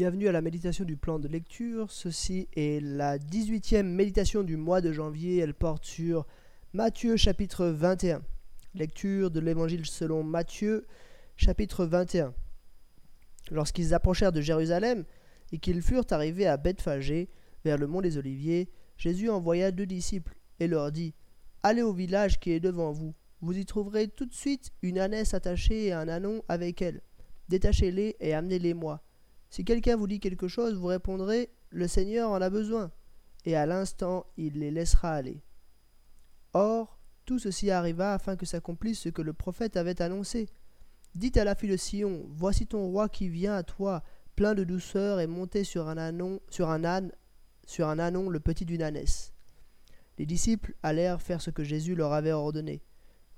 Bienvenue à la méditation du plan de lecture. Ceci est la 18e méditation du mois de janvier. Elle porte sur Matthieu chapitre 21. Lecture de l'évangile selon Matthieu chapitre 21. Lorsqu'ils approchèrent de Jérusalem et qu'ils furent arrivés à Bethphagée, vers le mont des Oliviers, Jésus envoya deux disciples et leur dit Allez au village qui est devant vous. Vous y trouverez tout de suite une ânesse attachée et un anon avec elle. Détachez-les et amenez-les-moi. Si quelqu'un vous dit quelque chose, vous répondrez Le Seigneur en a besoin, et à l'instant il les laissera aller. Or, tout ceci arriva afin que s'accomplisse ce que le prophète avait annoncé. Dites à la fille de Sion Voici ton roi qui vient à toi, plein de douceur et monté sur un anon, sur un âne, sur un anon le petit d'une ânesse. Les disciples allèrent faire ce que Jésus leur avait ordonné.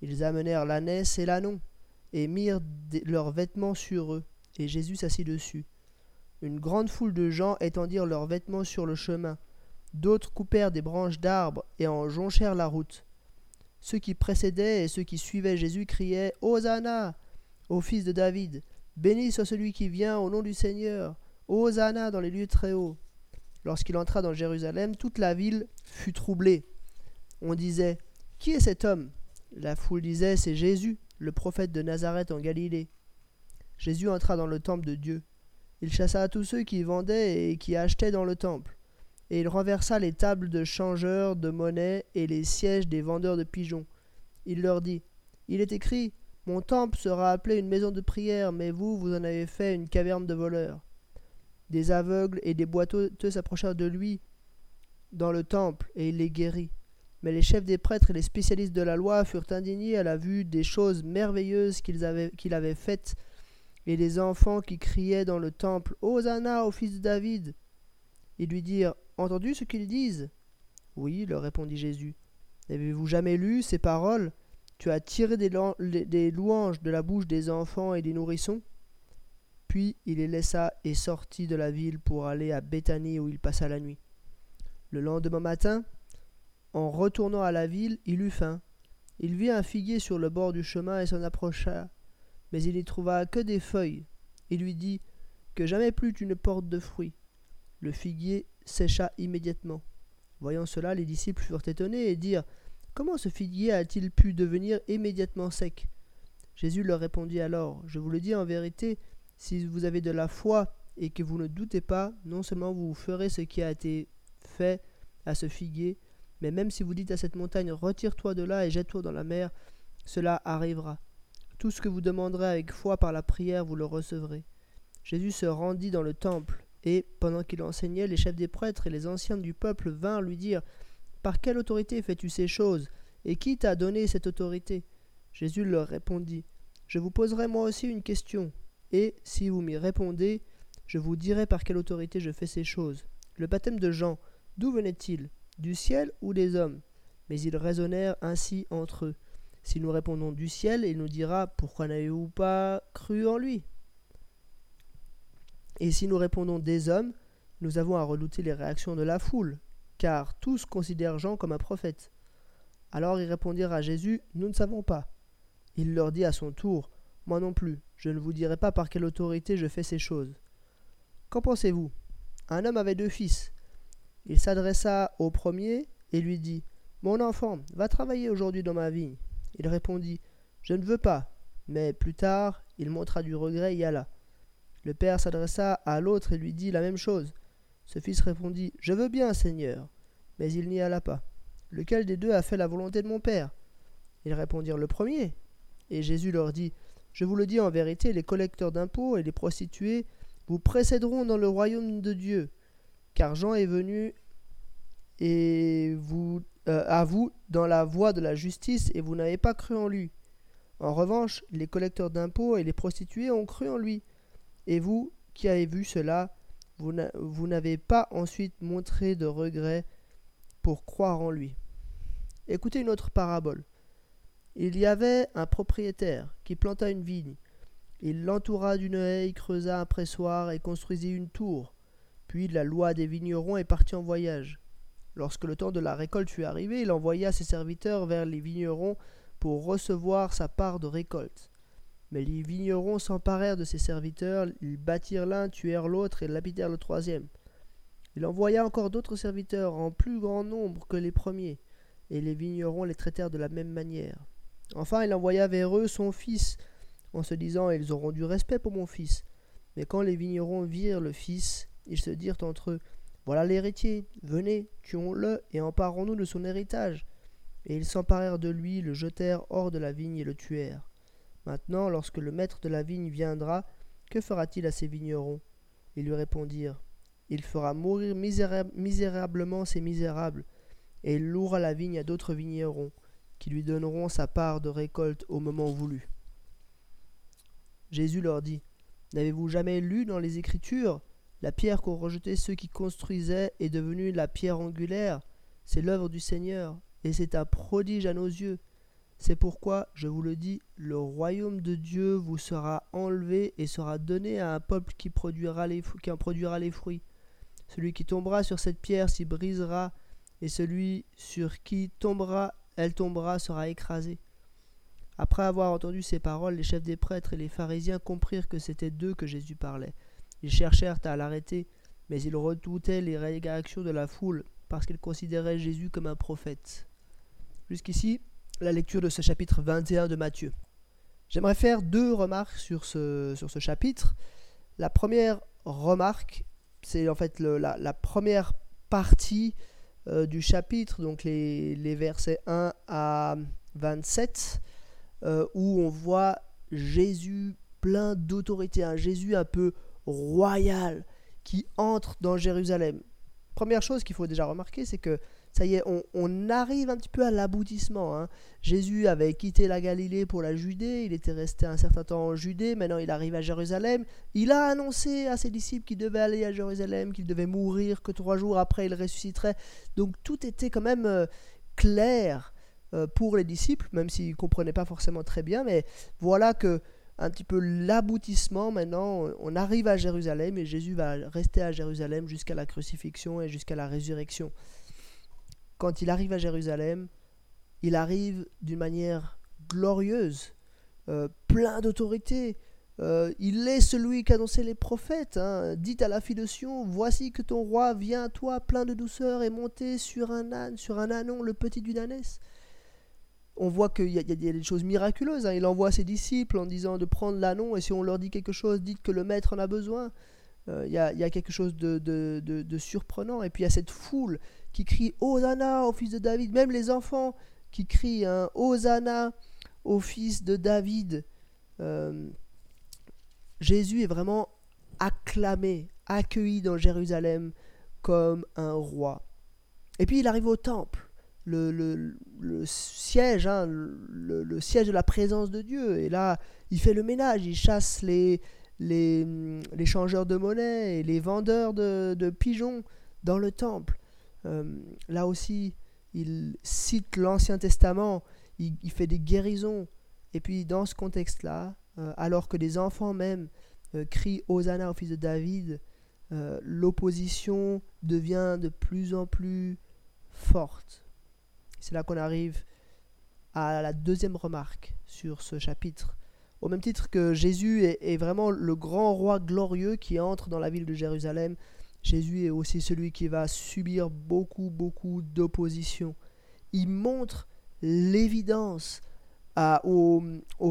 Ils amenèrent l'ânesse et l'anon, et mirent leurs vêtements sur eux, et Jésus s'assit dessus. Une grande foule de gens étendirent leurs vêtements sur le chemin. D'autres coupèrent des branches d'arbres et en jonchèrent la route. Ceux qui précédaient et ceux qui suivaient Jésus criaient Hosanna au fils de David Béni soit celui qui vient au nom du Seigneur Hosanna dans les lieux très hauts Lorsqu'il entra dans Jérusalem, toute la ville fut troublée. On disait Qui est cet homme? La foule disait C'est Jésus, le prophète de Nazareth en Galilée. Jésus entra dans le temple de Dieu. Il chassa tous ceux qui vendaient et qui achetaient dans le temple, et il renversa les tables de changeurs de monnaie et les sièges des vendeurs de pigeons. Il leur dit Il est écrit Mon temple sera appelé une maison de prière, mais vous, vous en avez fait une caverne de voleurs. Des aveugles et des boiteux s'approchèrent de lui dans le temple, et il les guérit. Mais les chefs des prêtres et les spécialistes de la loi furent indignés à la vue des choses merveilleuses qu'il avait, avait faites et les enfants qui criaient dans le temple Hosanna au fils de David. Ils lui dirent Entendu ce qu'ils disent? Oui, leur répondit Jésus. N'avez-vous jamais lu ces paroles? Tu as tiré des, des louanges de la bouche des enfants et des nourrissons? Puis il les laissa et sortit de la ville pour aller à Béthanie où il passa la nuit. Le lendemain matin, en retournant à la ville, il eut faim. Il vit un figuier sur le bord du chemin et s'en approcha mais il n'y trouva que des feuilles. Il lui dit Que jamais plus tu ne portes de fruits. Le figuier sécha immédiatement. Voyant cela, les disciples furent étonnés et dirent Comment ce figuier a-t-il pu devenir immédiatement sec? Jésus leur répondit alors Je vous le dis en vérité, si vous avez de la foi et que vous ne doutez pas, non seulement vous ferez ce qui a été fait à ce figuier, mais même si vous dites à cette montagne Retire-toi de là et jette-toi dans la mer, cela arrivera. Tout ce que vous demanderez avec foi par la prière, vous le recevrez. Jésus se rendit dans le temple, et, pendant qu'il enseignait, les chefs des prêtres et les anciens du peuple vinrent lui dire Par quelle autorité fais-tu ces choses Et qui t'a donné cette autorité? Jésus leur répondit Je vous poserai moi aussi une question, et, si vous m'y répondez, je vous dirai par quelle autorité je fais ces choses. Le baptême de Jean, d'où venait-il? Du ciel ou des hommes? Mais ils raisonnèrent ainsi entre eux. Si nous répondons du ciel, il nous dira Pourquoi n'avez-vous pas cru en lui? Et si nous répondons des hommes, nous avons à redouter les réactions de la foule, car tous considèrent Jean comme un prophète. Alors ils répondirent à Jésus Nous ne savons pas. Il leur dit à son tour Moi non plus, je ne vous dirai pas par quelle autorité je fais ces choses. Qu'en pensez-vous? Un homme avait deux fils. Il s'adressa au premier et lui dit Mon enfant, va travailler aujourd'hui dans ma vigne. Il répondit Je ne veux pas. Mais plus tard, il montra du regret et alla. Le père s'adressa à l'autre et lui dit la même chose. Ce fils répondit Je veux bien, Seigneur. Mais il n'y alla pas. Lequel des deux a fait la volonté de mon père? Ils répondirent Le premier. Et Jésus leur dit Je vous le dis en vérité, les collecteurs d'impôts et les prostituées vous précéderont dans le royaume de Dieu. Car Jean est venu et vous euh, à vous dans la voie de la justice et vous n'avez pas cru en lui. En revanche, les collecteurs d'impôts et les prostituées ont cru en lui. Et vous, qui avez vu cela, vous n'avez pas ensuite montré de regret pour croire en lui. Écoutez une autre parabole. Il y avait un propriétaire qui planta une vigne. Il l'entoura d'une haie, creusa un pressoir et construisit une tour. Puis la loi des vignerons est partie en voyage. Lorsque le temps de la récolte fut arrivé, il envoya ses serviteurs vers les vignerons pour recevoir sa part de récolte. Mais les vignerons s'emparèrent de ses serviteurs, ils battirent l'un, tuèrent l'autre et lapidèrent le troisième. Il envoya encore d'autres serviteurs en plus grand nombre que les premiers, et les vignerons les traitèrent de la même manière. Enfin il envoya vers eux son fils, en se disant Ils auront du respect pour mon fils. Mais quand les vignerons virent le fils, ils se dirent entre eux Voilà l'héritier, venez, tuons-le et emparons-nous de son héritage. Et ils s'emparèrent de lui, le jetèrent hors de la vigne et le tuèrent. Maintenant, lorsque le maître de la vigne viendra, que fera-t-il à ces vignerons? Ils lui répondirent Il fera mourir misérablement ces misérables, et il louera la vigne à d'autres vignerons, qui lui donneront sa part de récolte au moment voulu. Jésus leur dit N'avez-vous jamais lu dans les Écritures La pierre qu'ont rejetée ceux qui construisaient est devenue la pierre angulaire. C'est l'œuvre du Seigneur, et c'est un prodige à nos yeux. C'est pourquoi, je vous le dis, le royaume de Dieu vous sera enlevé et sera donné à un peuple qui, produira les, qui en produira les fruits. Celui qui tombera sur cette pierre s'y brisera, et celui sur qui tombera, elle tombera, sera écrasé. Après avoir entendu ces paroles, les chefs des prêtres et les pharisiens comprirent que c'était d'eux que Jésus parlait. Ils cherchèrent à l'arrêter, mais ils redoutaient les réactions de la foule, parce qu'ils considéraient Jésus comme un prophète. Jusqu'ici, la lecture de ce chapitre 21 de Matthieu. J'aimerais faire deux remarques sur ce, chapitre. La première remarque, c'est en fait la, première partie euh, du chapitre, donc les, versets 1 à 27, euh, où on voit Jésus plein d'autorité, un Jésus un peu royal qui entre dans Jérusalem. Première chose qu'il faut déjà remarquer, c'est que ça y est, on, arrive un petit peu à l'aboutissement. Hein. Jésus avait quitté la Galilée pour la Judée, il était resté un certain temps en Judée, maintenant il arrive à Jérusalem. Il a annoncé à ses disciples qu'il devait aller à Jérusalem, qu'il devait mourir, que trois jours après il ressusciterait. Donc tout était quand même euh, clair euh, pour les disciples, même s'ils ne comprenaient pas forcément très bien. Mais voilà que un petit peu l'aboutissement maintenant. On arrive à Jérusalem et Jésus va rester à Jérusalem jusqu'à la crucifixion et jusqu'à la résurrection quand il arrive à Jérusalem, il arrive d'une manière glorieuse, euh, plein d'autorité. Euh, il est celui qu'annonçaient les prophètes. Hein. Dites à la fille de Sion, voici que ton roi vient à toi plein de douceur et monté sur un âne, sur un ânon, le petit du ânesse. On voit qu'il y, a des choses miraculeuses. Hein. Il envoie ses disciples en disant de prendre l'ânon et si on leur dit quelque chose, dites que le maître en a besoin. Euh, il y, a, quelque chose de, de, surprenant. Et puis il y a cette foule qui crie Hosanna au fils de David, même les enfants qui crient hein, Hosanna au fils de David. Euh, Jésus est vraiment acclamé, accueilli dans Jérusalem comme un roi. Et puis il arrive au temple, le, le, siège, hein, le, siège de la présence de Dieu. Et là, il fait le ménage, il chasse les, les, les changeurs de monnaie et les vendeurs de, de pigeons dans le temple. Euh, là aussi, il cite l'Ancien Testament, il, fait des guérisons. Et puis dans ce contexte-là, euh, alors que des enfants même euh, crient Hosanna au fils de David, l'opposition devient de plus en plus forte. C'est là qu'on arrive à la deuxième remarque sur ce chapitre. Au même titre que Jésus est, vraiment le grand roi glorieux qui entre dans la ville de Jérusalem, Jésus est aussi celui qui va subir beaucoup, beaucoup d'opposition. Il montre l'évidence aux,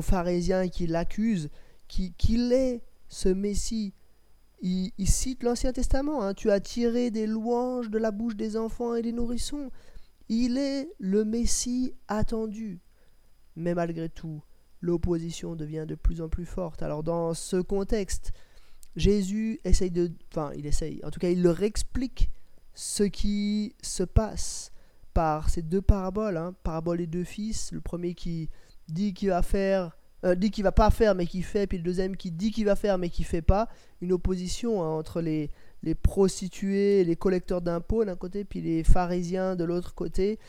pharisiens qui l'accusent qu'il est ce Messie. Il, cite l'Ancien Testament. Hein. tu as tiré des louanges de la bouche des enfants et des nourrissons. Il est le Messie attendu. Mais malgré tout, l'opposition devient de plus en plus forte. Alors dans ce contexte, Jésus essaye de... Enfin, il essaye. En tout cas, il leur explique ce qui se passe par ces deux paraboles. Hein, parabole des deux fils. Le premier qui dit qu'il va faire... Euh, dit qu'il va pas faire mais qui fait, puis le deuxième qui dit qu'il va faire mais qui fait pas. Une opposition hein, entre les, les prostituées, les collecteurs d'impôts d'un côté, puis les pharisiens de l'autre côté.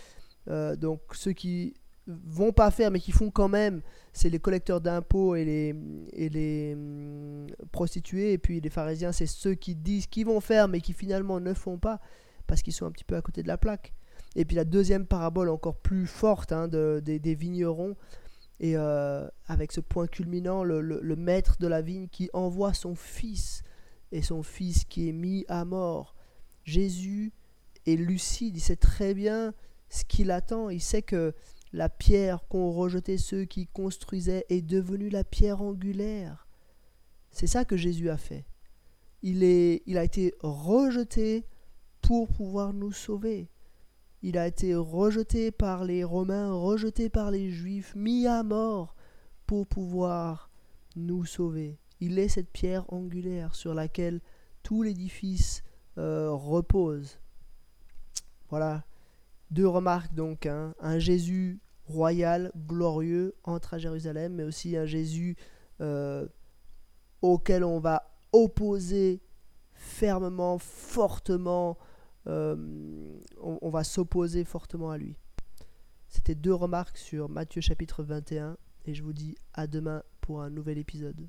Euh, donc ceux qui vont pas faire mais qui font quand même, c'est les collecteurs d'impôts et les, et les hum, prostituées. Et puis les pharisiens, c'est ceux qui disent qu'ils vont faire mais qui finalement ne font pas parce qu'ils sont un petit peu à côté de la plaque. Et puis la deuxième parabole encore plus forte hein, de, des, vignerons. Et euh, avec ce point culminant, le, le, maître de la vigne qui envoie son fils, et son fils qui est mis à mort. Jésus est lucide, il sait très bien ce qu'il attend, il sait que la pierre qu'ont rejeté ceux qui construisaient est devenue la pierre angulaire. C'est ça que Jésus a fait. Il, est, il a été rejeté pour pouvoir nous sauver. Il a été rejeté par les Romains, rejeté par les Juifs, mis à mort pour pouvoir nous sauver. Il est cette pierre angulaire sur laquelle tout l'édifice euh, repose. Voilà. Deux remarques donc. Hein. Un Jésus royal, glorieux, entre à Jérusalem, mais aussi un Jésus euh, auquel on va opposer fermement, fortement, euh, on, va s'opposer fortement à lui. C'était deux remarques sur Matthieu chapitre 21 et je vous dis à demain pour un nouvel épisode.